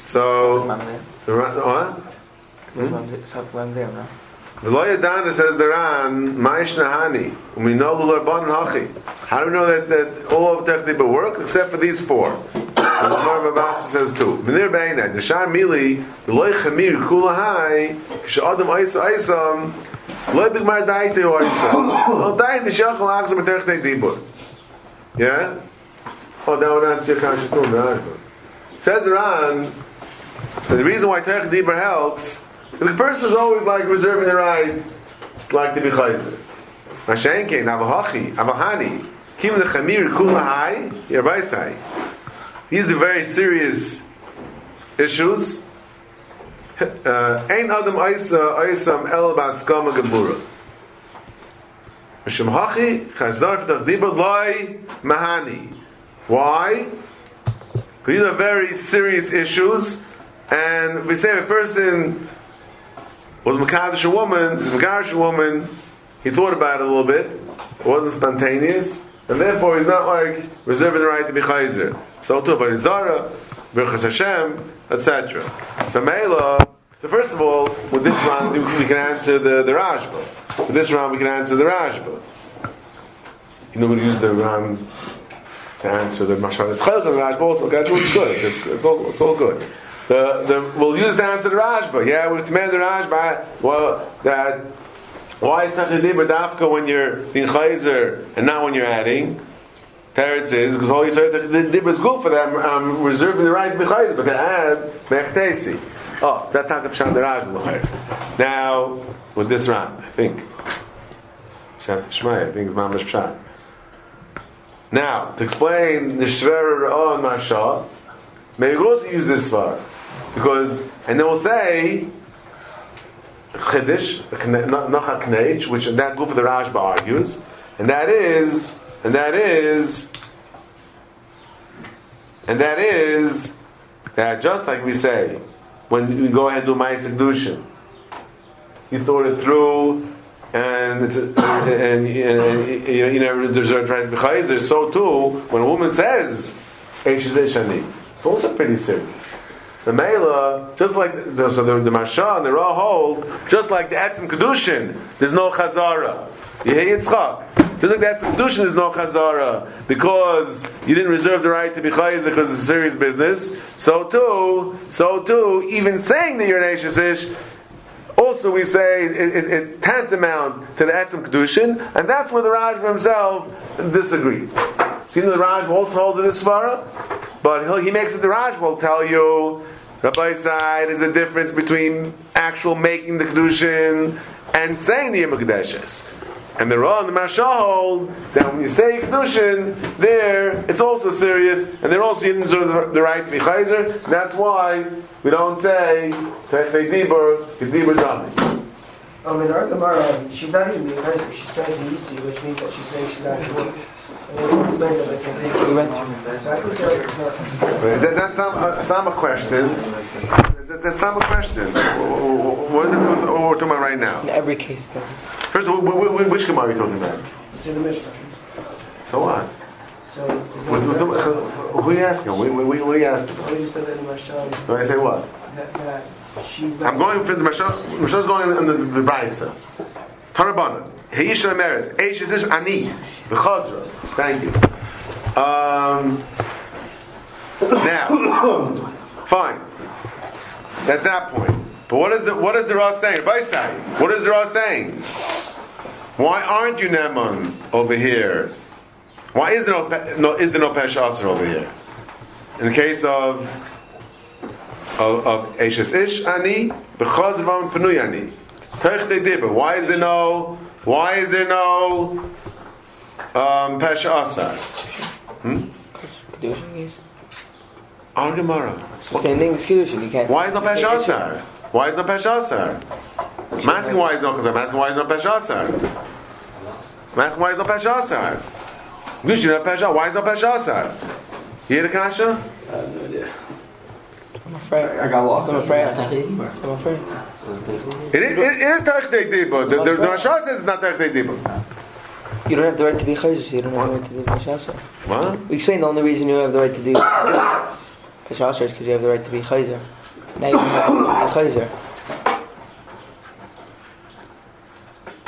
So what? South Lamzeo. The lawyer Dana says the Ran Maish Nahani. We know the Larban Hachi. How do we know that, that all of Techniba work except for these four? And the Gemara Babasa says two. Minir Beinat, the Shar Mili, the Loy Chamir Kulahai, Shadam Aisa Aisam, Loy Bigmar Daite Aisa. Well, Daite Shachal Achzam Technic Dibur. Yeah? Oh, that would answer your conscious too, right? Says the Ran, the reason why Technic Dibur helps the person is always like reserving the right, like to be chayzer. Mashenke, Navahachi, Avahani, Kim the Chamir Kulahai, Yerbaisai. These are very serious issues. Uh, Ein Adam Aisa Aisam El Baskama Gebura. Mishum Hachi Chazar F'Dach Dibur Loi Mahani. Why? Because these are very serious issues, and we say a person was Makadish a woman, is Makadish a woman, he thought about it a little bit, it wasn't spontaneous, and therefore he's not like reserving the right to be Chayzer. So too, in Zara, Birchas Hashem, etc. So Mela, so first of all, with this round we we can answer the, the Rashba. With this round we can answer the Rashba. You know, we use the round to answer the Mashal. It's Chayil the Rashba also, that's what's good. It's, it's, all, it's all good. The, the, we'll use to answer the Rashba. Yeah, we'll command the Rashba. Well, that why is not the Dafka when you're in Chayzer and not when you're adding? Teretz is because all you said the, the Dibber is good for them. Um, I'm reserving the right to be Chayzer, but to add Mechtesi. Oh, so that's not Pshat the Rashba. Now, with this round, I think. Shmai, I think it's Mamash Pshat. Now, to explain the Shver on Marsha, maybe we'll also use this far. Because, and then we'll say, Chiddush, Nacha Knej, which that group of the Rashba argues, and that is, and that is, and that is, that just like we say, when we go ahead and do Ma'aseh Kedushin, you thought it through, and and, and, and you know, you never deserve right. So too, when a woman says "Eish is Shani," it's also pretty serious. The Mela, just like the, so the, the Masha and the Ra hold, just like the Etzim Kedushin, there's no Chazara. Yehi Yitzchak. Just like Etzim Kedushin, there's no Chazara because you didn't reserve the right to be chayzer because it's a serious business. So too, so too, even saying that you're an Ish, also we say it, it, it's tantamount to the Etzim Kedushin, and that's where the Rashba himself disagrees. See, the Rashba also holds in his Svara, but he makes it the Rashba will tell you, Rabbi side is a difference between actual making the Kedushin and saying the Yom. And the Ra and the Marsha hold that when you say Kedushin, there it's also serious, and they're also using the, the right to be Chayzer. That's why we don't say Technei Dibur, Kedibur Dami. Um, in our Gemara, she's not even being Kaiser. She says Yisi, which means that she's saying she's not. And then it explains it by saying We went through So I can say it's not. That, that's not uh, it's not a question. That, that's not a question. What is it? What we're talking about right now? in every case. Though. First, of all, wh- wh- which Gemara are you talking about? It's in the Mishnah. So what? So, What, what, what, who are you asking? What, what, what are you asking? What you said that in Mashal, Do I say what? that, that she. I'm going for the Mashal. Mashal's going on the, the Brisa. Tarabana. Heisha Meres. Eish is this Ani. Bechazra. Thank you. Um, now, fine. At that point. But what is the what is the Ra saying? Baisai. What is the Ra saying? Why aren't you Naman over here? Why is there no, no is there no Pesh Aser over here? In the case of of, of Eshes Ish Ani, B'chazvam Penui Ani. Teich de Dibber. Why is there no why is there no um, Pesh Aser? Hmm? Kedushin is. Our Gemara. Same thing as Kedushin. You can't. Why is no Pesh Aser? Why is no Pesh Aser? I'm asking why is no because I'm asking why is no Pesh Aser. I'm asking why is no Pesh Aser. Gushin no Pesh Aser. Why is no Pesh Aser? You hear the kasha? I'm afraid. I got lost. I'm afraid. I'm afraid. It is, it is Teich de Dibber. The, the, the Mashal says it's not Teich de Dibber. You don't have the right to be chayzer. You don't have the right to do peshasa. What? We explained the only reason you have the right to do peshasa is because you have the right to be chayzer. Now you don't have the right to be chayzer.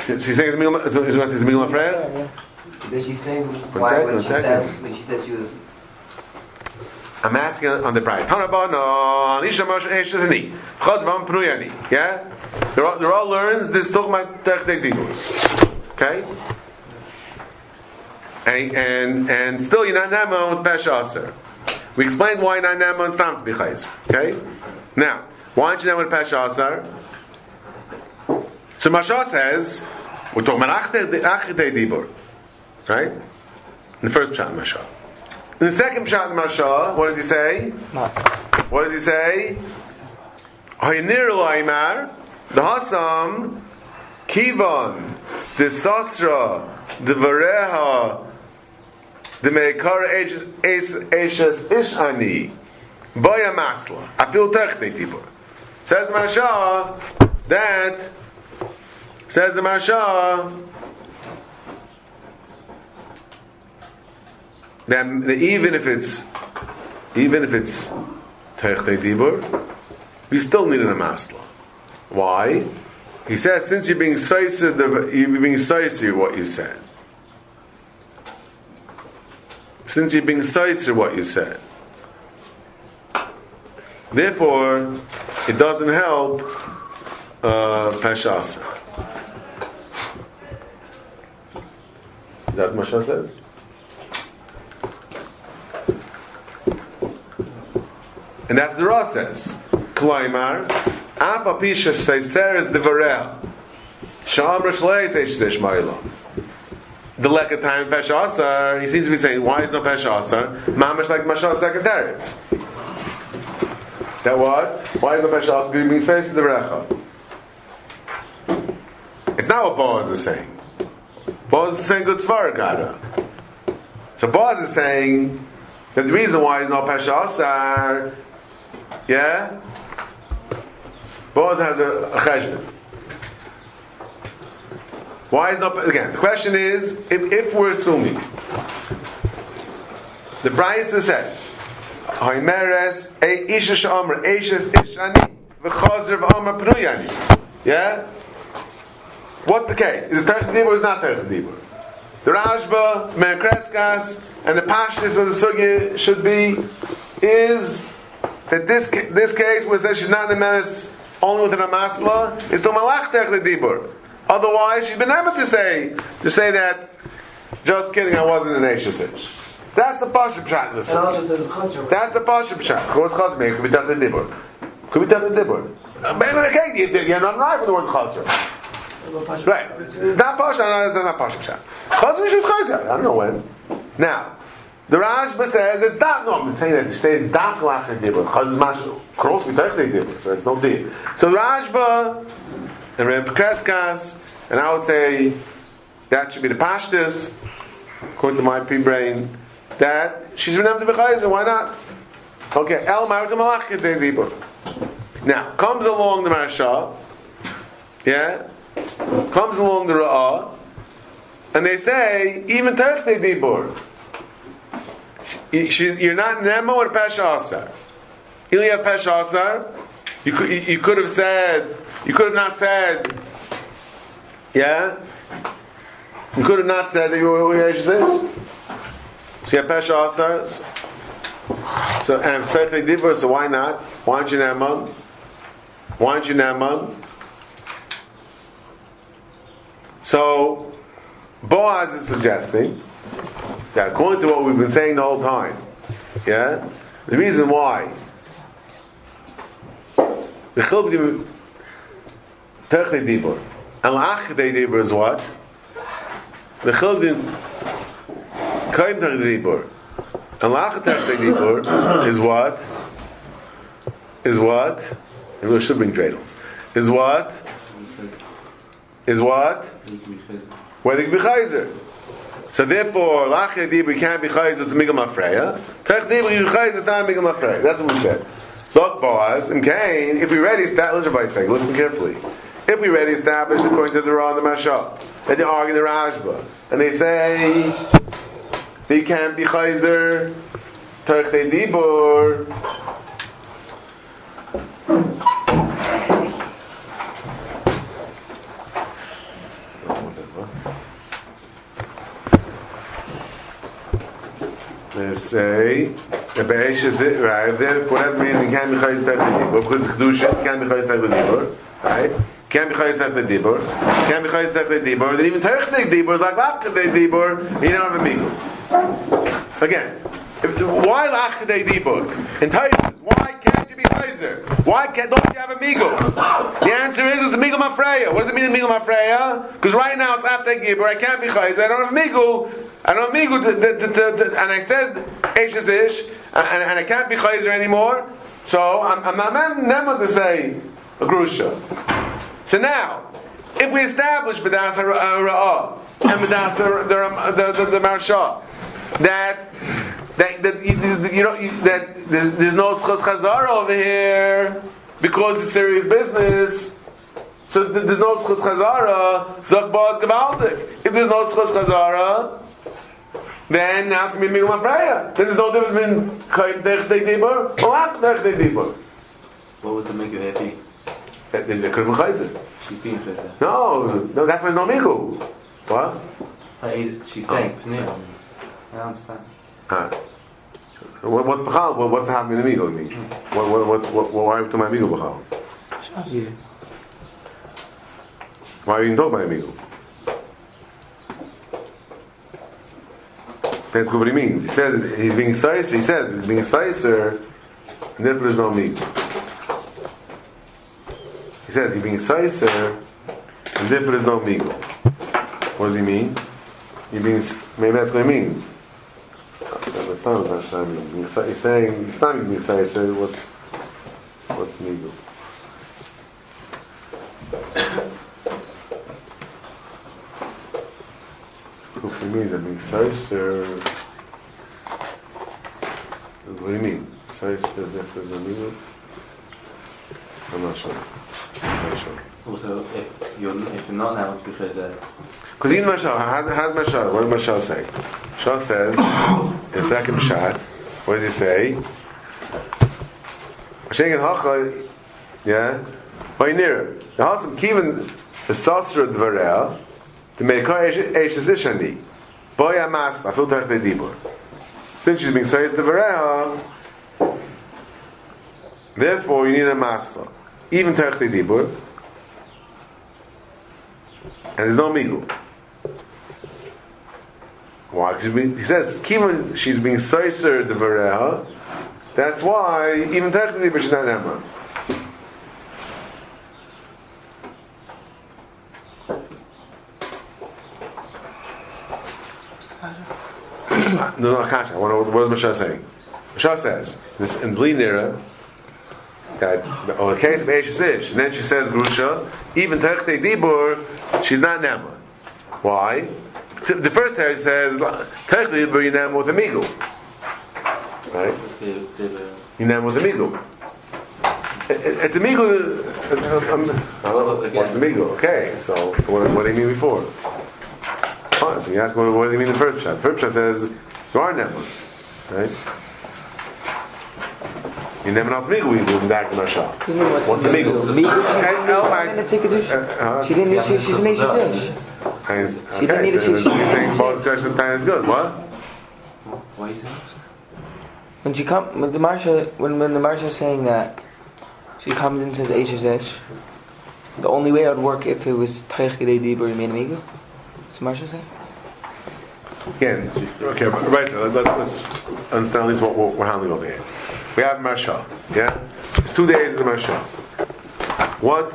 So you're saying it's Mil- Mafreya? Yeah, yeah. Did she say why when she said when she said she was I'm asking on the bride. Yeah? They're all, they're all learns this Dibur. Okay? And, and, and still you're not Nama with Pesh Aser. We explained why not Nama and Stam. Okay? Now, why aren't you Nama with Pesh Aser? So Masha says, we're talking about Achte Dibur. Right? In the first Pshat Masha. In the second Pshat Masha, what does he say? What does he say? Haynir Laimar, the Hasam, Kivan, the Sasra, the Vareha, the Meikar Eshes Ishani, Boya Masla. I feel technic dibur. Says the Marsha that says the Marsha that, even if it's even if it's dibur, we still need an Amasla. Why? He says since you're being decisive, you're being decisive what you said. Since you're being decisive what you said. Therefore, it doesn't help uh, Peshasa. Is that what Masha says? And that's the Ra says. Klaimar, Afa Pisha Seiseres Devarel. Sham Rishlei Seish Shmaila. The leka time Pesha Asar, he seems to be saying, why is no Pesha Asar? Mamash like Masha Secretaries. That what? Why is no Pesha going to be says to the Recha? It's not what Boaz is saying. Boaz is saying good Svaragada. So Boaz is saying that the reason why is no Pesha Asar, yeah? Boaz has a, a cheshbon. Why is not again? The question is if, if we're assuming the Brisa says Haimeres a isha shomer isha ishani v'chazer v'amar pnuyani. Yeah. What's the case? Is it Terech or is not Terech? The Rashba, Merkreskas, and the Pashtis of the Sugya should be is that this this case where it says she's not in the menace only with an Amasla is to Malach Terech Dibur. Otherwise, she's been able to say to say that. Just kidding, I wasn't an Ashesish. That's the Pasha Pshat in the And also it says Chazar. That's the Pasha Pshat. What's Chazmir? Could be Tach the Dibur. Could be Tach the Dibur. Uh, Maybe you- you're not right with the word Chazar. Right. It's not Pasha, no, that's not Pasha Pshat. Chazar is Chazar. I don't know when. Now, the Rashba says it's not, no, I'm saying that it states Daf Lach Dibur. Chazar is Mash, cross the Dibur. So it's no deal. So Rashba, and Reb Kreskas, and I would say that should be the Pashtas, according to my pea-brain, that she's been to be chayzer, why not? Okay, El Marit Malach Dibur. Now, comes along the Marsha, yeah, comes along the Ra'ah, and they say, even Terech Dibur, you- you're not Nemo or Pesha Asar. You have Pesha Asar, you could, you, you could have said, you could have not said, yeah? You could have not said that you were Yesh So you have Pesha Asar. So, and Svetli Dibur, so why not? Why aren't you Naman? Why aren't you Naman? So, Boaz is suggesting that according to what we've been saying the whole time, yeah? The reason why the Chilbim Terchei Dibur and La'achidei Dibur is what? The Chilbim Kaim Terchei Dibur and La'achidei Dibur is what? Is what? Maybe we should bring dreidels. Is what? Is what? Where they can be chayzer. So therefore, lachei dibur can't be chayzer, it's a migam afreya. Tech dibur you chayzer, it's not migam afreya. That's what we said. So Boaz and Cain, if we already established, listen everybody say, listen carefully. If we already established according to the Ra and the Mashal, that they argue the Rashba, and they say they can't be chayzer, tech dibur. They say the Beish is it right there? For that reason can't be chayis tak dibur. Because kedusha can't be chayis tak dibur right? Can't be chayis tak dibur. Can't be chayis tak dibur. Then even terech dibur is like lach tak dibur. You don't have a migu again if, why lach tak dibur? In Taisus why can't you be why can't don't you have a migu the answer is it's a migu mafreya. What does it mean migu mafreya? Because right now it's tak dibur I can't be chayzer I don't have a migu I don't have the, the, and I said ish is ish, and, and I can't be chayzer anymore. So I'm, I'm not never to say a grusha. So now, if we establish b'das ra'ah and b'das the the the, the, that that, that you, you know you, that there's, there's no schos chazara over here because it's serious business. So th- there's no schos chazara. Zok baz gebaldik. If there's no schos chazara, then now to be migum afreya. Then there's no difference between kain dech dei dibur or ak dech dei dibur. What would the make you happy? They they could have been chayzer. She's being chayzer. No, no, that's why there's no migu. What? She's saying pneu. I understand. Ah. What, what's b'chal? What, what's happening to migu mean? What, what, what's what, why are we talking about b'chal? Yeah. Why are you even talking about migu? That's what he means. He says he's being sicer. He says he's being sicer, and therefore there's no migu. He says he's being sicer, and therefore there's no migu. What does he mean? He being maybe that's what he means. That's not what that's not mean. He's he's saying he's not being sicer. What's what's migu? So for me, the means sicer. What do you mean? Sicer, therefore there's no migu. I'm not sure. I'm not sure. Also, if you're if you're not now to be chayzer, Because even Mashal, how, how's Mashal? What does Mashal say? Mashal says, the second shot, what does he say? Shengen Hacha, yeah? Near. The Hasam Kivan, the Sasra Dvarel, the Meikar Eshes Ishani, Boy Amas, I feel Tech Dibur. Since she's being saying the Varel, therefore you need a Masla. Even Tech Dibur, and there's no Migul. Why? Because he says, Kivan, she's being Soiser the Vareha. That's why, even technically, but she's not Emma. no, no, Kasha. What, what is Moshe saying? Moshe says, this, in Bli Nira, that, on the case of Eishes Ish, and then she says, Grusha, even Techte Dibur, she's not Nema. Why? The first text says, Techte Dibur, you Nema with a Migul. Right? they, they were. You Nema with a Migul. It- it- It's a Migul. uh, um, What's the Migul? Okay, so, so what, what do you mean before? Fine, so you ask, what, what do you mean in the first shot? The first shot says, you are Nema. Right? You never know Migul, you do in that Mashal. What's the Migul? Migul, she Okay, no, I- didn't take a dish. Uh, She didn't need, she, she's made a dish. Okay, She didn't need to- so she- you're saying both questions time is good. What? What are you saying? When she come, when the Marsha, when, when the Marsha is saying that, she comes into the HSS, the only way it would work if it was Teich Gedei Dibur Yemin Amigo. What's the Marsha saying? Again, okay, right. So let's, let's understand at least what we're, we're handling over here. We have Marshal. Yeah, it's two days in the Marshal. What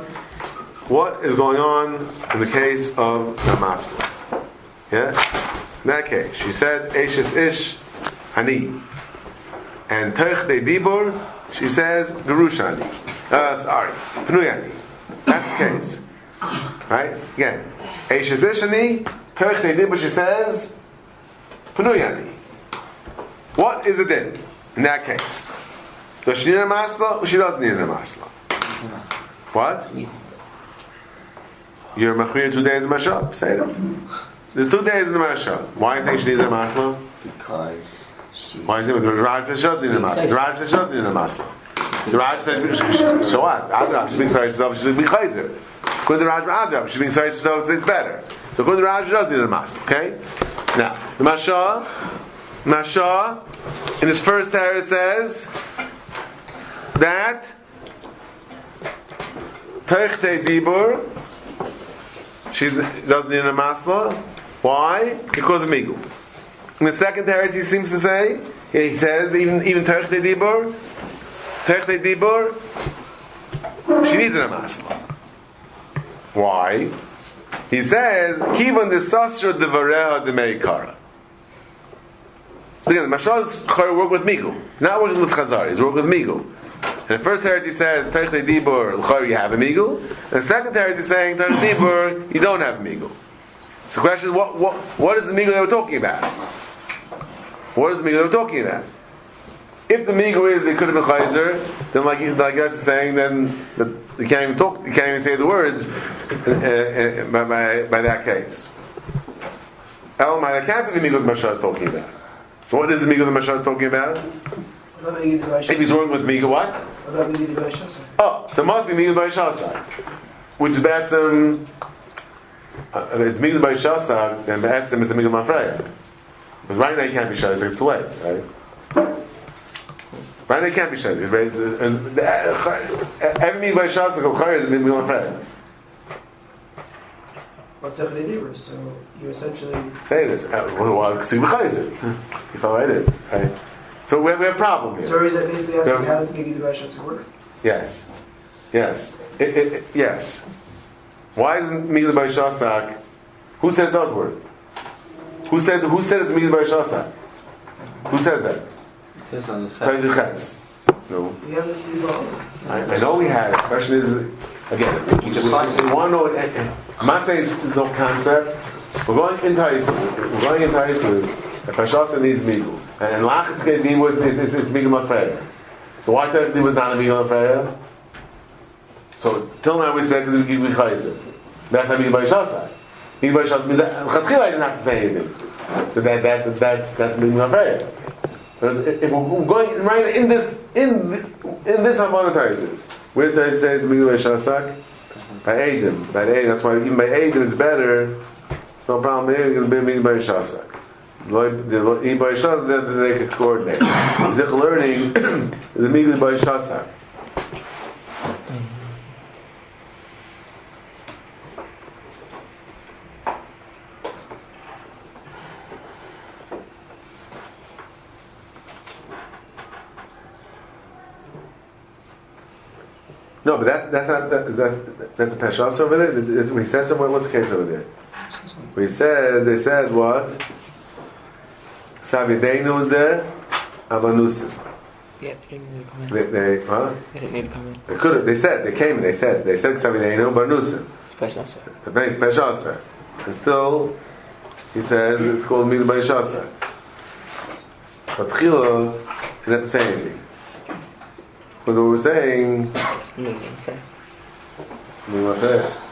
what is going on in the case of Namasla? Yeah, in that case, she said Eishes Ish Hani, and Teich De Dibur. She says Gerushani. Uh, sorry, Pnuyani. That's the case. Right? Again, Eishes Ish Hani, Teich De Dibur. She says. Pnuyani. What is it then in that case? Does she need a masla or she doesn't need a masla? What? You're machriya two days in mashal. Say it. There's two days in the mashal. Why do you think she needs a masla? Because she. Why is it? The Raj doesn't need a masla. The Raj doesn't need a masla. The Raj says, so what? Adrab, she's being sorry herself, she's being chayzer. According to Raj, Adrab, she's being sorry herself, it's better. So according to Raj, she doesn't need a masla. Okay? Now, the Mashah, Mashah, in his first error says that Techte Dibur, she doesn't need a masla. Why? Because of Migu. In the second teretz, he seems to say, he says even even Techte Dibur, Techte Dibur, she needs a masla. Why? He says, Kivan the Sasra de Vareha de Meikara. So again, the Mashal is work with Migu. He's not working with Chazar, he's working with Migu. In the first teretz says, Teichle Dibur, Chayr you have a Migu. And the second teretz he's saying, Teichle Dibur, you don't have a Migu. So the question is, what, what, what is the Migu that we're talking about? What is the migu they're talking about? If the migu is they could have been chayzer, then like like guys is saying, then the, you can't even talk, you can't even say the words uh, uh, by, by, by that case. El that can't be the migu the Masha is talking about. So what is the migu the Masha is talking about? What about Migid by If he's working with migu, what? What about Migid by Shasa? Oh, so it must be migu by Shasa, which is Batsim. Uh, if it's migu by Shasa, then Batsim is the migu Mafreya. But right now you can't be Shasa, it's too late, right? Right now you can't be Shasa. It's- it's- it's- Every migu by Shasa, Chayr is migu Mafreya. With So you essentially. Say this. Uh, well, well, you fell right right? So we have, we have a problem here. So is that basically asking Yeah. how does Migid by Shasa work? Yes. Yes. It, it, it- yes. Why isn't Mila by Shasak? Who said it does work? Who said who said it's Mila by Shasak? Who says that? Just on the Taizu Chetz. No. We have this I, I know we had it. The question is, again, we, we, we want to know. I'm not saying it's no concept. We're going into ISIS. We're going into ISIS. If Hashasa needs Migu. And Lachet Kedim was it's, it's, it's Migu Mafreya. So why technically was not a Migu Mafreya? So till now we said because we give me Chayzer. That's Migu by Shasa. Migu by Shasa means that Chatchila didn't have to say anything. So that, that, that's, that's Migu Mafreya. Because if we're going right in this in in this harmonizers, where it say it's Migu Shasak? By Aiden, by Aiden. That's why even by Aiden it's better. No problem here. Migu by Shasak. The in by Shasak that they could coordinate. Zich learning the Migu by Shasak. No, but that's that's not that, that's that's the peshas over there. When he said somewhere, what's the case over there? We said they said what? Savideinu ze avanusim. Yeah, they didn't need to come in. They, they huh? They didn't need to come in. They could have. They said they came and they said they said Savideinu banusim. Special answer. Very peshasa. And still, he says it's called midah by shasa. But Chila he didn't say anything. But what we're saying, amazing, fair. midah